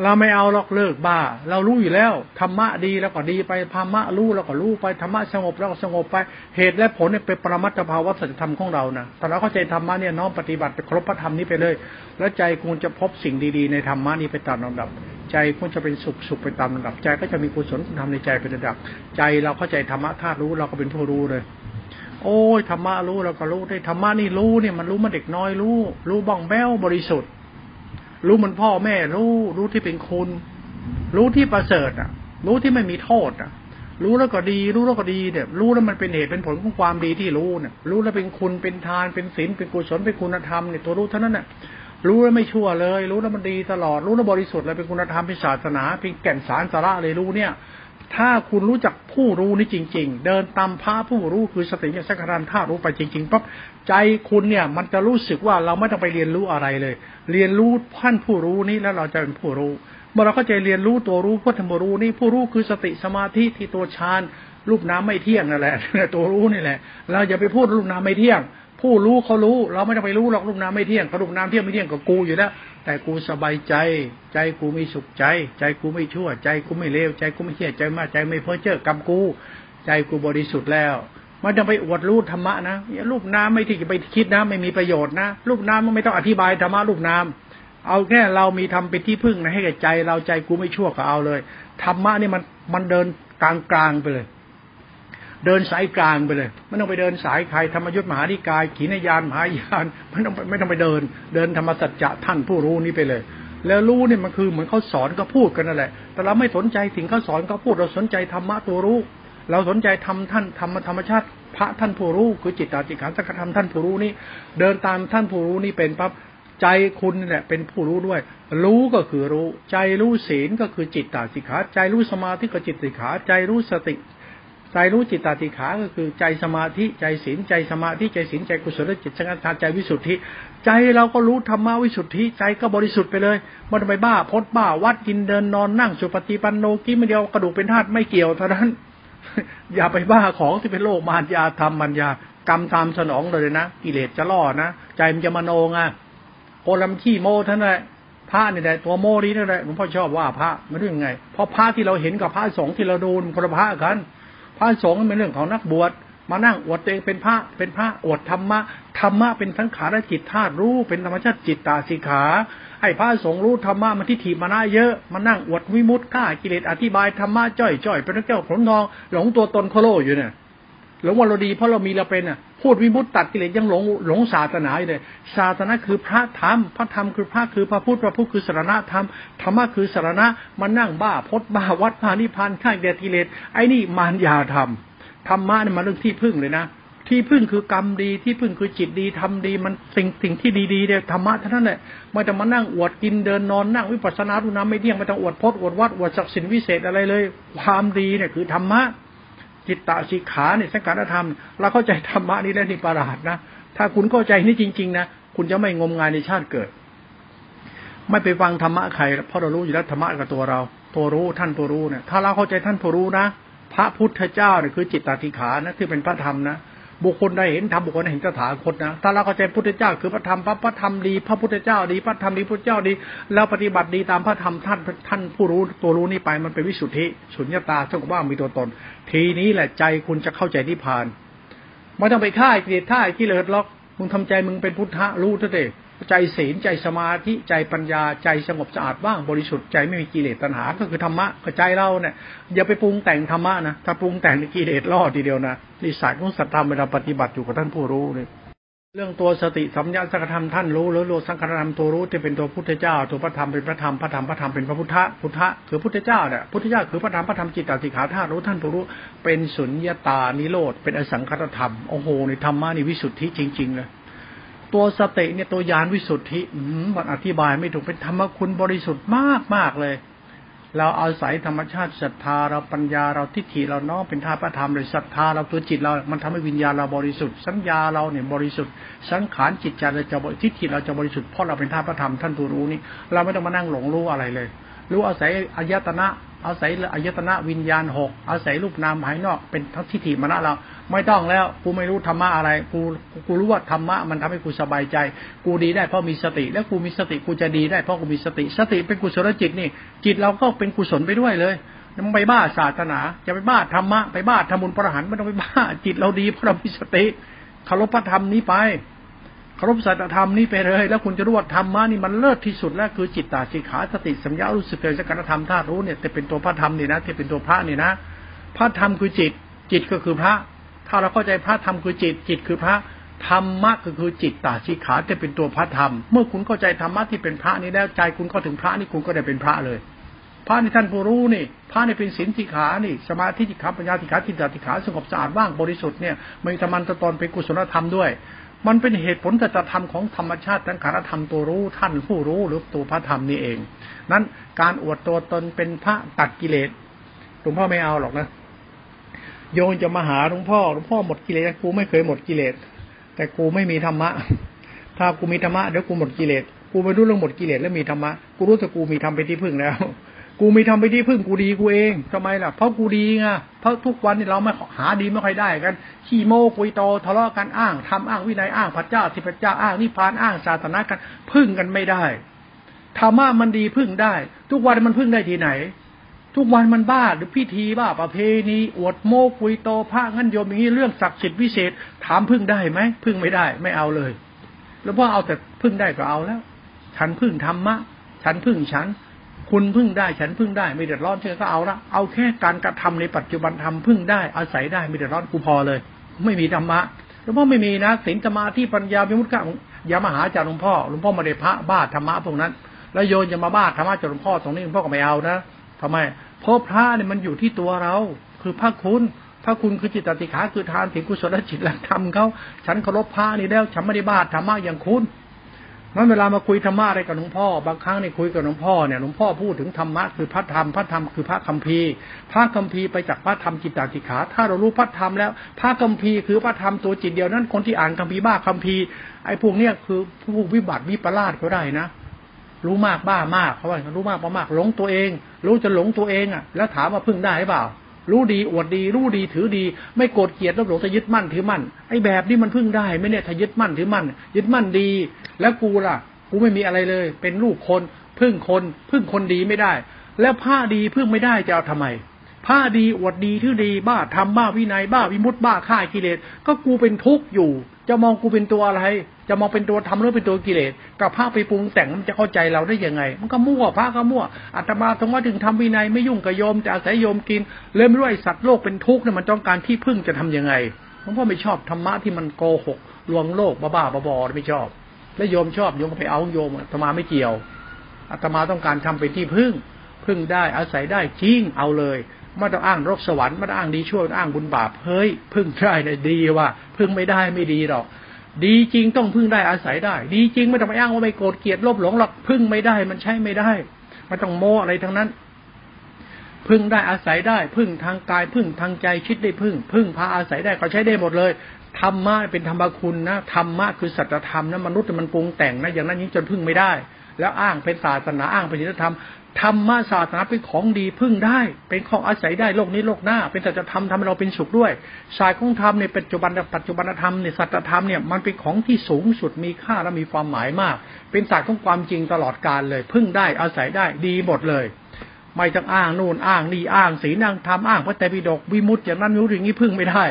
เราไม่เอาลอกเลิกบ้า เรารู้อยู่แล้วธรรมะดีแล้วก็ดีไปธรรมะรู้แล้วก็รู้ไปธรรมะสงบแล้วก็สงบไป เหตุและผลเนี่ยเป็นปรมัตถภาวะสัจธรรมของเรานะแต่เราเข้าใจธรรมะเนี่ยน้อมปฏิบัติไปครบพระธรรมนี้ไปเลย แล้วใจคุณจะพบสิ่งดีๆ ในธรรมะนี้ไปตามลำดับ ใจคุณจะเป็นสุขสุขไปตามลำดับ ใจก็จะมีกุศลคุณทำในใจเป็นระดับ ใจเราเข้าใจธรรมะธาตุรู้เราก็เป็นผู้รู้เลยโอ้ยธรรมะรู้เราก็รู้ได้ธรรมะนี่รู้เนี่ยมันรู้มาเด็กน้อยรู้ รู้บ้องแบ้วบริสุทธิ์ รู้มันพ่อแม่รู้รู้ที่เป็นคุณ รู้ที่ประเสริฐอะ รู้ที่ไม่มีโทษอะ รู้แล้วก็ดี รู้แล้วก็ดีเนี่ย รู้แล้วมันเป็นเหตุเป็นผลของความดีที่รู้เนี่ยรู้แล้วเป็นคุณเป็นทานเป็นศีลเป็นกุศลเป็นคุณธรรมเนี่ยตัวรู้เท่านั้นน่ะรู้แล้วไม่ชั่วเลย รู้แล้วมันดีตลอด รู้แล้วบริสุทธิ์เลยเป็นคุณธรรมเป็นศาสนาเป็นแก่นสารสาระเลยรู้เนี่ย ถ้าคุณรู้จักผู้รู้นี่จริง ๆ เดินตามพระผู้รู้คือสติสังขารธาตุรู้ไปจริงๆปั๊บใจคุณเนี่ย มันจะรู้สึกว่าเราไม่ต้องไปเรียนรู้อะไรเลย เรียนรู้ท่านผู้รู้นี้แล้วเราจะเป็นผู้รู้เมื่อเราเข้าใจเรียนรู้ตัวรู้พุทธมรู้นี่ผู้รู้คือสติสมาธิที่ตัวฌานรูปน้ำไม่เที่ยงนั่นแหละตัวรู้นี่แหละ เราอย่าไปพูดรูปน้ำไม่เที่ยง ผู้รู้เขารู้ เราไม่ต้องไปรู้หรอกรูปน้ำไม่เที่ยงเขารูปน้ำเที่ยงไม่เที่ยงกับกูอยู่แล้วแต่กูสบายใจ ใจกูไมีสุขใจ ใจกูไม่ชั่ว ใจกูไม่เลวใจกูไม่เที่ยใจมากใจไม่เพ้อเจ้อกับกู ใจกูบริสุทธิ์แล้วมันจะไปอวดรู้ธรรมะนะรูปน้ำไม่ที่จะไปคิดนะไม่มีประโยชน์นะรูปน้ำมันไม่ต้องอธิบายธรรมะรูปน้ำเอาแค่เรามีทำเป็นที่พึ่งนะให้กับใจ เราใจกูไม่ชั่วก็เอาเลยธรรมะนี่มันมันเดินกลางกลางไปเลย เดินสายกลางไปเลยไม่ต้องไปเดินสายใครธรรมยุทธมหาธิกายขีนยานมหายานไม่ต้องไม่ต้องไปเดิน เดินธรรมสัจจะท่านผู้รู้นี้ไปเลย แล้วรู้เนี่ยมันคือเหมือนเขาสอนก็พูดกันนั่นแหละ แต่เราไม่สนใจสิ่งเขาสอนเขาพูดเราสนใจธรรมะตัวรู้ เราสนใจทำท่านธรรมธรรมชาติพระท่านผู้รู้คือจิตตาจิขาสักธรรมท่านผู้รู้นี่เดินตามท่านผู้รู้นี่เป็นปั๊บใจคุณนี่แหละเป็นผู้รู้ด้วย รู้ก็คือรู้ ใจรู้ศีลก็คือจิตตาสิขา ใจรู้สมาธิก็จิตติขา ใจรู้สติ ใจรู้จิตตาติขา ก็คือใจสมาธิใจศีลใจสมาธิใจศีลใจกุศลจิตสังฆทานใจวิสุทธิ ใจเราก็รู้ธรรมวิสุทธิ ใจก็บริสุทธิ์ไปเลยมันไปบ้าพดบ้าวัดกินเดินนอนนั่งสุปฏิปันโนกิมเดียวกระดูกเป็นธาตุไม่เกี่ยวเท่านั้น อย่าไปบ้าของที่เป็นโลกมารยาธรรมมัญญากรรมตามสนองเลยนะกิเลสจะล่อนะใจมันจะมโนงอะโกลัมขี้โมท่านแหละพระนี่แหละตัวโมนี้นั่นแหละหลวงพ่อชอบว่าพระมันเรื่องไงเพราะพระที่เราเห็นกับพระสงฆ์ที่เราดูมันคนละพระกัน ระสงฆ์เป็นเรื่องของนักบวชมานั่งอวดตัวเองเป็นพระเป็นพระอวดธรรมะธรรมะเป็นสังขารจิตธาตุรู้เป็นธรรมชาติจิตตาสิขาไอ้พระสงฆ์รู้ธรรมะมันที่ถีมานาเยอะมานั่งอวดวิมุตต์ฆ่ากิเลสอธิบายธรรมะจ้อยจ้อยเป็นแก้วผลทองหลงตัวตนโคโลอยู่เนี่ย หลงว่าเราดีเพราะเรามีเราเป็นอะ พูดวิมุตตัดกิเลสยังหลงหลงศาสนาเลยศาสนาคือพระธรรมพระธรรมคือพระคือพระพุทธพระพุทธคือสารณะธรรมธรรมะคือสารณะมันนั่งบ้าพดบ้าวัดพานิพานข้างเดชกิเลสไอ้นี่มารยาธรรมธรรมะนี่มันเรื่องที่พึ่งเลยนะที่พึ่งคือกรรมดีที่พึ่งคือจิตดีทำดีมันสิ่งสิ่งที่ดีๆเนี่ยธรรมะเท่านั้นแหละไม่ต้องมานั่งอวดกินเดินนอนนั่งวิปัสสนาดูน้ำไม่เที่ยงไม่ต้องอวดพจน์อวดวัดอวดศักดิ์สิทธิ์วิเศษอะไรเลย ความดีเนี่ยคือธรรมะ จิตตะสิขาเนี่ยสังการธรรมเราเข้าใจธรรมะนี้แล้วนี่ประหลาดนะถ้าคุณเข้าใจนี่จริง ๆ นะคุณจะไม่งมงายในชาติเกิด ไม่ไปฟังธรรมะใครเพราะเรารู้อยู่แล้วธรรมะกับตัวเรา ตัวรู้ท่านตัวรู้เนี่ยถ้าเราเข้าใจท่านผู้รู้นะพระพุทธเจ้าเนี่ยคือจิตตติขานะที่เป็นพระธรรมนะบุคคลได้เห็นธรรมบุคคลได้เห็นสถาคตนะถ้าเราเข้าใจพุทธเจ้าคือพระธรรมพระพระธรรมดีพระพุทธเจ้าดีพระธรรมดีพุทธเจ้าดีแล้วปฏิบัติดีตามพระธรรมท่านท่านผู้รู้ตัวรู้นี้ไปมันเป็นวิสุทธิสุญญตาเท่ากับว่ามีตัวตน ทีนี้แหละใจคุณจะเข้าใจที่ผ่านไม่ต้องไปฆ่ากิเลสฆ่ากิเลสหรอกมึงทำใจมึงเป็นพุทธะรู้เถอะใจศีลใจสมาธิใจปัญญาใจสงบสะอาดบ้างบริสุทธิ์ใจไม่มีกิเลสตัณหา ก็คือธรรมะก็ใจเราเนี่ยอย่าไปปรุงแต่งธรรมะนะถ้าปรุงแต่งกิเลสล่อทีเดียวนะนี่สายของสัตธรรมเวลาปฏิบัติอยู่กับท่านผู้รู้เนี่ย เรื่องตัวสติสัมยาสังฆธรรมท่านรู้หรือโลสังฆธรรมตัวรู้ที่เป็นตัวพุทธเจ้า ตัวพระธรรมเป็นพระธรรมพระธรรมพระธรรมเป็นพระพุทธะพุทธะคือพุทธเจ้าเนี่ยพุทธเจ้าคือพระธรรมพระธรรมจิตตสิขาธาตุรู้ท่านผู้รู้เป็นสุญญตานิโรธเป็นอสังขตธรรมโอ้โหในธรรมะนี่วิสุทธิจริงๆเลยตัวสติเนี่ยตัวยานวิสุทธิมันอธิบายไม่ถูกเป็นธรรมคุณบริสุทธิ์มากมากเลย เราเอาศัยธรรมชาติศรัทธาเราปัญญาเราทิฏฐิเราน้อมเป็นธาตุธรรมเลยศรัทธาเราตัวจิตเรา มันทำให้วิญญาณเราบริสุทธิ์ สัญญาเราเนี่ยบริสุทธิ์ สังขารจิตใจเราจะบริทิฏฐิเราจะบริสุทธิ์เพราะเราเป็นธาตุธรรมท่านผู้รู้นี่ เราไม่ต้องมานั่งหลงรู้อะไรเลย รู้อาศัยอายตนะ อาศัยอายตนะวิญญาณหกอาศัยรูปนามภายนอกเป็นทั้งทิฏฐิมณะเรา ไม่ต้องแล้วกูไม่รู้ธรรมะอะไร กูกูรู้ว่าธรรมะมันทำให้กูสบายใจ กูดีได้เพราะมีสติ แล้วกูมีสติกูจะดีได้เพราะกูมีสติ สติเป็นกุศลจิตนี่ จิตเราก็เป็นกุศลไปด้วยเลยมันไปบ้าศาสนาจะไปบ้าธรรมะไปบ้าธรรมุนประหันไม่ต้องไปบ้า จิตเราดีเพราะเรามีสติเคารพพระธรรมนี้ไปารพสัจธรรมนี้ไปเลย แล้วคุณจะรู้ว่าธรรมะนี่มันเลิศที่สุดแล้วคือจิตตาสิขาสติสัญญารู้สึกเลยสัการธรรมธาตุรู้เนี่ยจะเป็นตัวพระธรรมนี่นะที่เป็นตัวพระนี่นะพระธรรมคือจิต จิตก็คือพระ ถ้าเราเข้าใจพระธรรมคือจิต จิตคือพระธรรมะก็คือจิตตาชิขาจะเป็นตัวพระธรรม เมื่อคุณเข้าใจธรรมะที่เป็นพระนี้แล้วใจคุณก็ถึงพระนี่คุณก็ได้เป็นพระเลย พระในท่านผู้รู้นี่ พระในเป็นศีลสิขานี่ สมาธิสิขาปัญญาสิขาจิตตสิขาสงบสะอาดว่างบริสุทธิ์เนี่ยมีธรรมันตะตอนเป็นกุศลธรรมด้วย มันเป็นเหตุผลแต่ธรรมของธรรมชาติทั้งขารธรรมตัวรู้ท่านผู้รู้หรือตัวพระธรรมนี่เอง นั้นการอวดตัวตนเป็นพระตัดกิเลสหลวงพ่อไม่เอาหรอกนะ โยนจะมาหาหลวงพ่อหลวงพ่อหมดกิเลสกูไม่เคยหมดกิเลสแต่กูไม่มีธรรมะ ถ้ากูมีธรรมะเดี๋ยวกูหมดกิเลสกูไม่รู้เรื่องหมดกิเลสแล้วมีธรรมะกูรู้แต่กูมีธรรมเป็นที่พึ่งแล้ว กูมีทำไปที่พึ่งกูดีกูเองทำไมล่ะ เพราะกูดีไงเพราะทุกวันนี่เราไม่หาดีไม่ค่อยได้กัน ขี้โม้คุยโตทะเลาะกันอ้างทำอ้างวินัยอ้างพระเจ้าที่พระเจ้าอ้างนิพพานอ้างศาสนากัน พึ่งกันไม่ได้ธรรมะมันดีพึ่งได้ ทุกวันมันพึ่งได้ที่ไหน ทุกวันมันบ้าหรือพิธีบ้าประเพณีอวดโม้คุยโตพระงั้นโยมอย่างนี้เรื่องศักดิ์สิทธิ์วิเศษ ถามพึ่งได้ไหมพึ่งไม่ได้ไม่เอาเลย แล้วพ่อเอาแต่พึ่งได้ก็เอาแล้ว ฉันพึ่งธรรมะฉันพึ่งฉัน คุณพึ่งได้ฉันพึ่งได้ไม่เดือดร้อนเธอก็เอาละเอาแค่การกระทำในปัจจุบันทำพึ่งได้อาศัยได้ไม่เดือดร้อนกูพอเลย ไม่มีธรรมะหลวงพ่อไม่มีนะศีลสมาธิปัญญาวิมุตติอย่ามาหาจากหลวงพ่อหลวงพ่อมาได้พระบ้าธรรมะพวกนั้น แล้วโยนจะมาบ้าธรรมะจากหลวงพ่อตรงนี้หลวงพ่อก็ไม่เอานะทำไมเพราะพระเนี่ยมันอยู่ที่ตัวเรา คือพระคุณพระคุณคือจิตติขาคือทานถึงกุศลจิตและธรรมเขาฉันเคารพพระนี่แล้วฉันไม่ได้บ้าธรรมะอย่างคุณ นั้นเวลามาคุยธรรมะอะไรกับหลวงพ่อ บางครั้งในคุยกับหลวงพ่อเนี่ยหลวงพ่อพูดถึงธรรมะคือพระธรรมพระธรรมคือพระคัมภีร์ พระคัมภีร์ไปจากพระธรรมจิตตติขา ถ้าเรารู้พระธรรมแล้ว พระคัมภีร์คือพระธรรมตัวจิตเดียวนั้นคนที่อ่านคัมภีร์บ้าคัมภีร์ไอ้พวกเนี้ยคือผู้วิบัติวิปลาสก็ได้นะ รู้มากบ้ามากเขาว่ารู้มากบ้ามากหลงตัวเอง รู้จะหลงตัวเองอะ แล้วถามว่าพึ่งได้หรือเปล่า รู้ดีอวดดี รู้ดีถือดี ไม่โกรธเกลียดแล้วหลงจะยึดมั่นถือมั่นไอ้แบบนี้มันพึ่งได้ไม่เนี่ยถ้ายึดมั่นถือมั่นยึดมั่นดี แล้วกูล่ะ กูไม่มีอะไรเลย เป็นลูกคน พึ่งคน พึ่งคนดีไม่ได้ แล้วผ้าดีพึ่งไม่ได้จะเอาทำไม ผ้าดีอวดดีทื่อดีบ้าทำบ้าวินัยบ้าวิมุตบ้าฆ่ากิเลสก็กูเป็นทุกข์อยู่ จะมองกูเป็นตัวอะไร จะมองเป็นตัวทำหรือเป็นตัวกิเลสกับผ้าไปปรุงแต่งมันจะเข้าใจเราได้ยังไง มันก็มั่วผ้าก็มั่วอาตมาถึงว่าถึงทำวินัยไม่ยุ่งกับโยมจะอาศัยโยมกินเริ่มรู้ไอสัตว์โลกเป็นทุกข์เนี่ยมันต้องการที่พึ่งจะทํำยังไงหลวงพ่อไม่ชอบธรรมะที่มันโกหกลวงโลกบ้าๆบอไม่ชอบ แล้วโยมชอบโยมก็ไปเอาโยมอาตมาไม่เกี่ยวอาตมาต้องการทำเป็นที่พึ่งพึ่งได้อาศัยได้จริงเอาเลย ไม่ต้องอ้างรกสวรรค์ไม่ต้องอ้างดีชั่วอ้างบุญบาปเฮ้ยพึ่งได้เนี่ยดีว่าพึ่งไม่ได้ไม่ดีหรอก ดีจริงต้องพึ่งได้อาศัยได้ ดีจริงไม่ต้องไปอ้างว่าไม่โกรธเกลียดลบหลงหรอกพึ่งไม่ได้มันใช้ไม่ได้ไม่ต้องโม้อะไรทั้งนั้น พึ่งได้อาศัยได้ พึ่งทางกาย พึ่งทางใจคิดได้พึ่ง พึ่งพาอาศัยได้ก็ใช้ได้หมดเลยธรรมะเป็นธรรมคุณนะธรรมะคือสัจธรรมนะมนุษย์มันปรุงแต่งนะอย่างนั้นยิ่งจนพึ่งไม่ได้ แล้วอ้างเป็นศาสนาอ้างเป็นศีลธรรม ธรรมะศาสนาเป็นของดีพึ่งได้ เป็นของอาศัยได้โลกนี้โลกหน้า เป็นสัจธรรมทำให้เราเป็นสุขด้วย สายของธรรมในปัจจุบันปัจจุบันธรรมเนี่ยสัจธรรมเนี่ยมันเป็นของที่สูงสุดมีค่าและมีความหมายมาก เป็นศาสตร์ของความจริงตลอดกาลเลย พึ่งได้อาศัยได้ดีหมดเลย ไม่ต้องอ้างนู่นอ้างนี่อ้างศีลอ้างธรรมอ้างพระแต่ปิฎกวิมุตติอย่างนั้นวิมุตติอย่างนี้พึ่งไม่ได้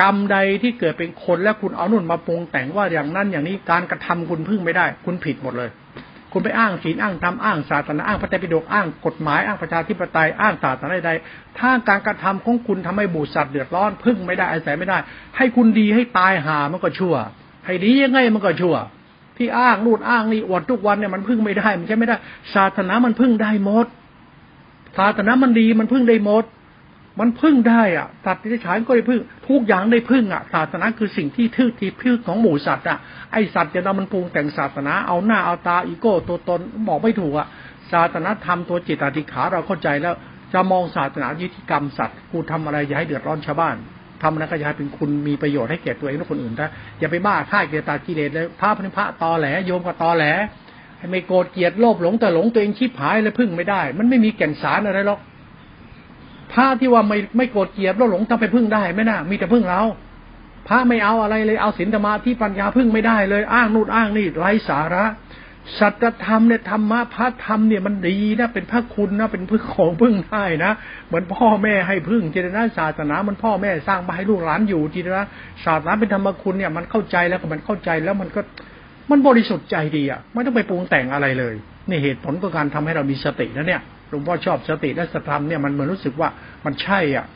กรรมใดที่เกิดเป็นคนแล้วคุณเอานุ่นมาปรุงแต่งว่าอย่างนั้นอย่างนี้การกระทำคุณพึ่งไม่ได้ คุณผิดหมดเลย คุณไปอ้างศีลอ้างธรรมอ้างศาสนาอ้างพระไตรปิฎกอ้างกฎหมายอ้างประชาธิปไตยอ้างศาสนาใดๆถ้าการกระทำของคุณทำให้บูสัตว์เดือดร้อนพึ่งไม่ได้อาศัยไม่ได้ ให้คุณดีให้ตายหามันก็ชั่ว ให้ดียังไงมันก็ชั่ว ที่อ้างนู่นอ้างนี่อวดทุกวันเนี่ยมันพึ่งไม่ได้มันใช่ไม่ได้ ศาสนามันพึ่งได้หมดศาสนามันดีมันพึ่งได้หมด มันพึ่งได้อะ สัตว์ที่ฉายก็ได้พึ่ง ทุกอย่างได้พึ่งอะ ศาสนาคือสิ่งที่ทื่อที่พึ่งของหมู่สัตว์อะ ไอสัตว์จะนำมันปรุงแต่งศาสนา เอาหน้าเอาตาอีโก้ตัวตนบอกไม่ถูกอะ ศาสนาทำตัวจิตอธิขาเราเข้าใจแล้ว จะมองศาสนายุติกรรมสัตว์ กูทำอะไรอย่าให้เดือดร้อนชาวบ้านทำนะก็อย่าให้เป็นคุณมีประโยชน์ให้แก่ตัวเองและคนอื่นนะอย่าไปบ้าฆ่าเกียรตากิเลสเลยพระพระตอแหลโยมก็ตอแหลให้ไม่โกรธเกลียดโลภหลงแต่หลงตัวเองชิบหายเลยพึ่งไม่ได้ มันไม่มีแก่นสารอะไรหรอก พระที่ว่าไม่ไม่โกรธเกลียดแล้วหลงต้องไปพึ่งได้ไหมนะมีแต่พึ่งเราพระไม่เอาอะไรเลยเอาศีลธรรมที่ปัญญาพึ่งไม่ได้เลย อ้างนู่นอ้างนี่ไร้สาระสัจธรรมเนี่ยธรรมะพระธรรมเนี่ยมันดีนะเป็นพระคุณนะเป็นพึ่งของพึ่งได้นะเหมือนพ่อแม่ให้พึ่งจิตนาศาสนามันพ่อแม่สร้างมาให้ลูกหลานอยู่จิตนาศาสนาเป็นธรรมคุณเนี่ยมันเข้าใจแล้วก็มันเข้าใจแล้วมันก็มันบริสุทธิ์ใจดีอะไม่ต้องไปปรุงแต่งอะไรเลยนี่เหตุผลของการทำให้เรามีสตินะเนี่ย หลวงพ่อชอบสติและสธรรมเนี่ยมันเหมือนรู้สึกว่ามันใช่อะ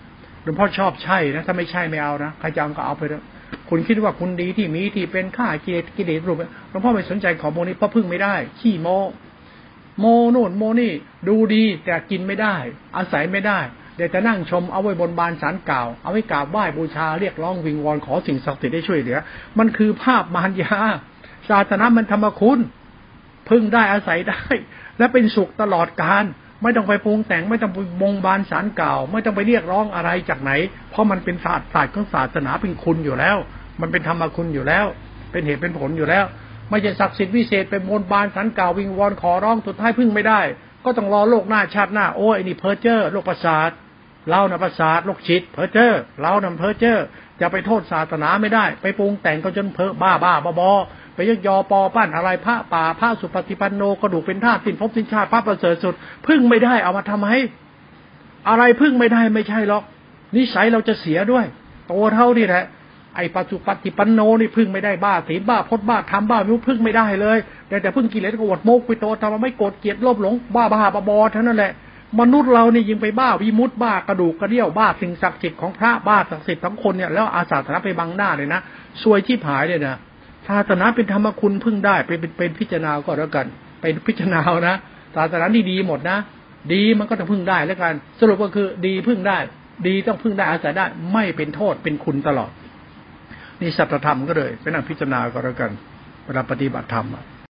หลวงพ่อชอบใช่นะถ้าไม่ใช่ไม่เอานะใครจะเอาก็เอาไปเถอะคุณคิดว่าคุณดีที่มีที่เป็นข้ากิเลสกิเลสรูปหลวงพ่อไม่สนใจของโมนี้เพราะพึ่งไม่ได้ ขี้โมโมโน่นโมนี่ดูดีแต่กินไม่ได้ อาศัยไม่ได้เดี๋ยวจะนั่งชมเอาไว้บนบานศาลกล่าวเอาไว้กราบไหว้บูชาเรียกร้องวิงวอนขอสิ่งศักดิ์สิทธิ์ได้ช่วยเหลือ มันคือภาพมารยาศาสนามันธรรมคุณ พึ่งได้อาศัยได้ และเป็นสุขตลอดกาล ไม่ต้องไปปรุงแต่งไม่ต้องไปบนบานศาลกล่าว ไม่ต้องไปเรียกร้องอะไรจากไหน เพราะมันเป็นศาสตร์ศาสตร์ของศาสนาเป็นคุณอยู่แล้ว มันเป็นธรรมคุณอยู่แล้ว เป็นเหตุเป็นผลอยู่แล้ว ไม่ใช่ศักดิ์สิทธิ์วิเศษไปบนบานศาลกล่าววิงวอนขอร้องสุดท้ายพึ่งไม่ได้ ก็ต้องรอโลกหน้าชาติหน้าโอ้ยนี่เพอร์เจอร์โรคประสาทเรานะประสาทโรคชิดเพอร์เจอร์เรานะเพอร์เจอร์จะไปโทษศาสนาไม่ได้ ไปปรุงแต่งก็จนเพ้อบ้าบ้าบอบอ ไปยกยอปอปั้นอะไรพระป่าพระสุปฏิปันโนกระดูกเป็นธาตุสิ้นภพสิ้นชาติพระประเสริฐสุด พึ่งไม่ได้เอามาทำไมอะไรพึ่งไม่ได้ไม่ใช่หรอก นิสัยเราจะเสียด้วยโตเท่านี่แหละไอ้ปัจจุปฏิปันโนนี่พึ่งไม่ได้บ้าศีลบ้าพจบ้าทำบ้าวิวพึ่งไม่ได้เลยแต่แต่พึ่งกิเลสก็อดโมกไปโตทำมาไม่โกรธเกลียดโลภหลงบ้าบ้าบอบอเท่านั้นแหละมนุษย์เรานี่ยิงไปบ้าวิมุตบ้ากระดูกกระเดี่ยวบ้าสิ่งศักดิ์สิทธิ์ของพระบ้าศักดิ์สิทธิ์ทั้งคนเนี่ยแล้วอาสาสนาไปบังหน้าเลยนะซวยที่ผายเลยนะ ศาสนาเป็นธรรมคุณพึ่งได้เป็นเป็นพิจารณาก็แล้วกันเป็นพิจารณานะศาสนาที่ดีหมดนะ ดีมันก็ต้องพึ่งได้แล้วกัน สรุปก็คือดีพึ่งได้ ดีต้องพึ่งได้อาศัยได้ ไม่เป็นโทษเป็นคุณตลอด นี่สัจธรรมก็เลยไปนั่งพิจารณาก็แล้วกันเวลาปฏิบัติธรรมอะ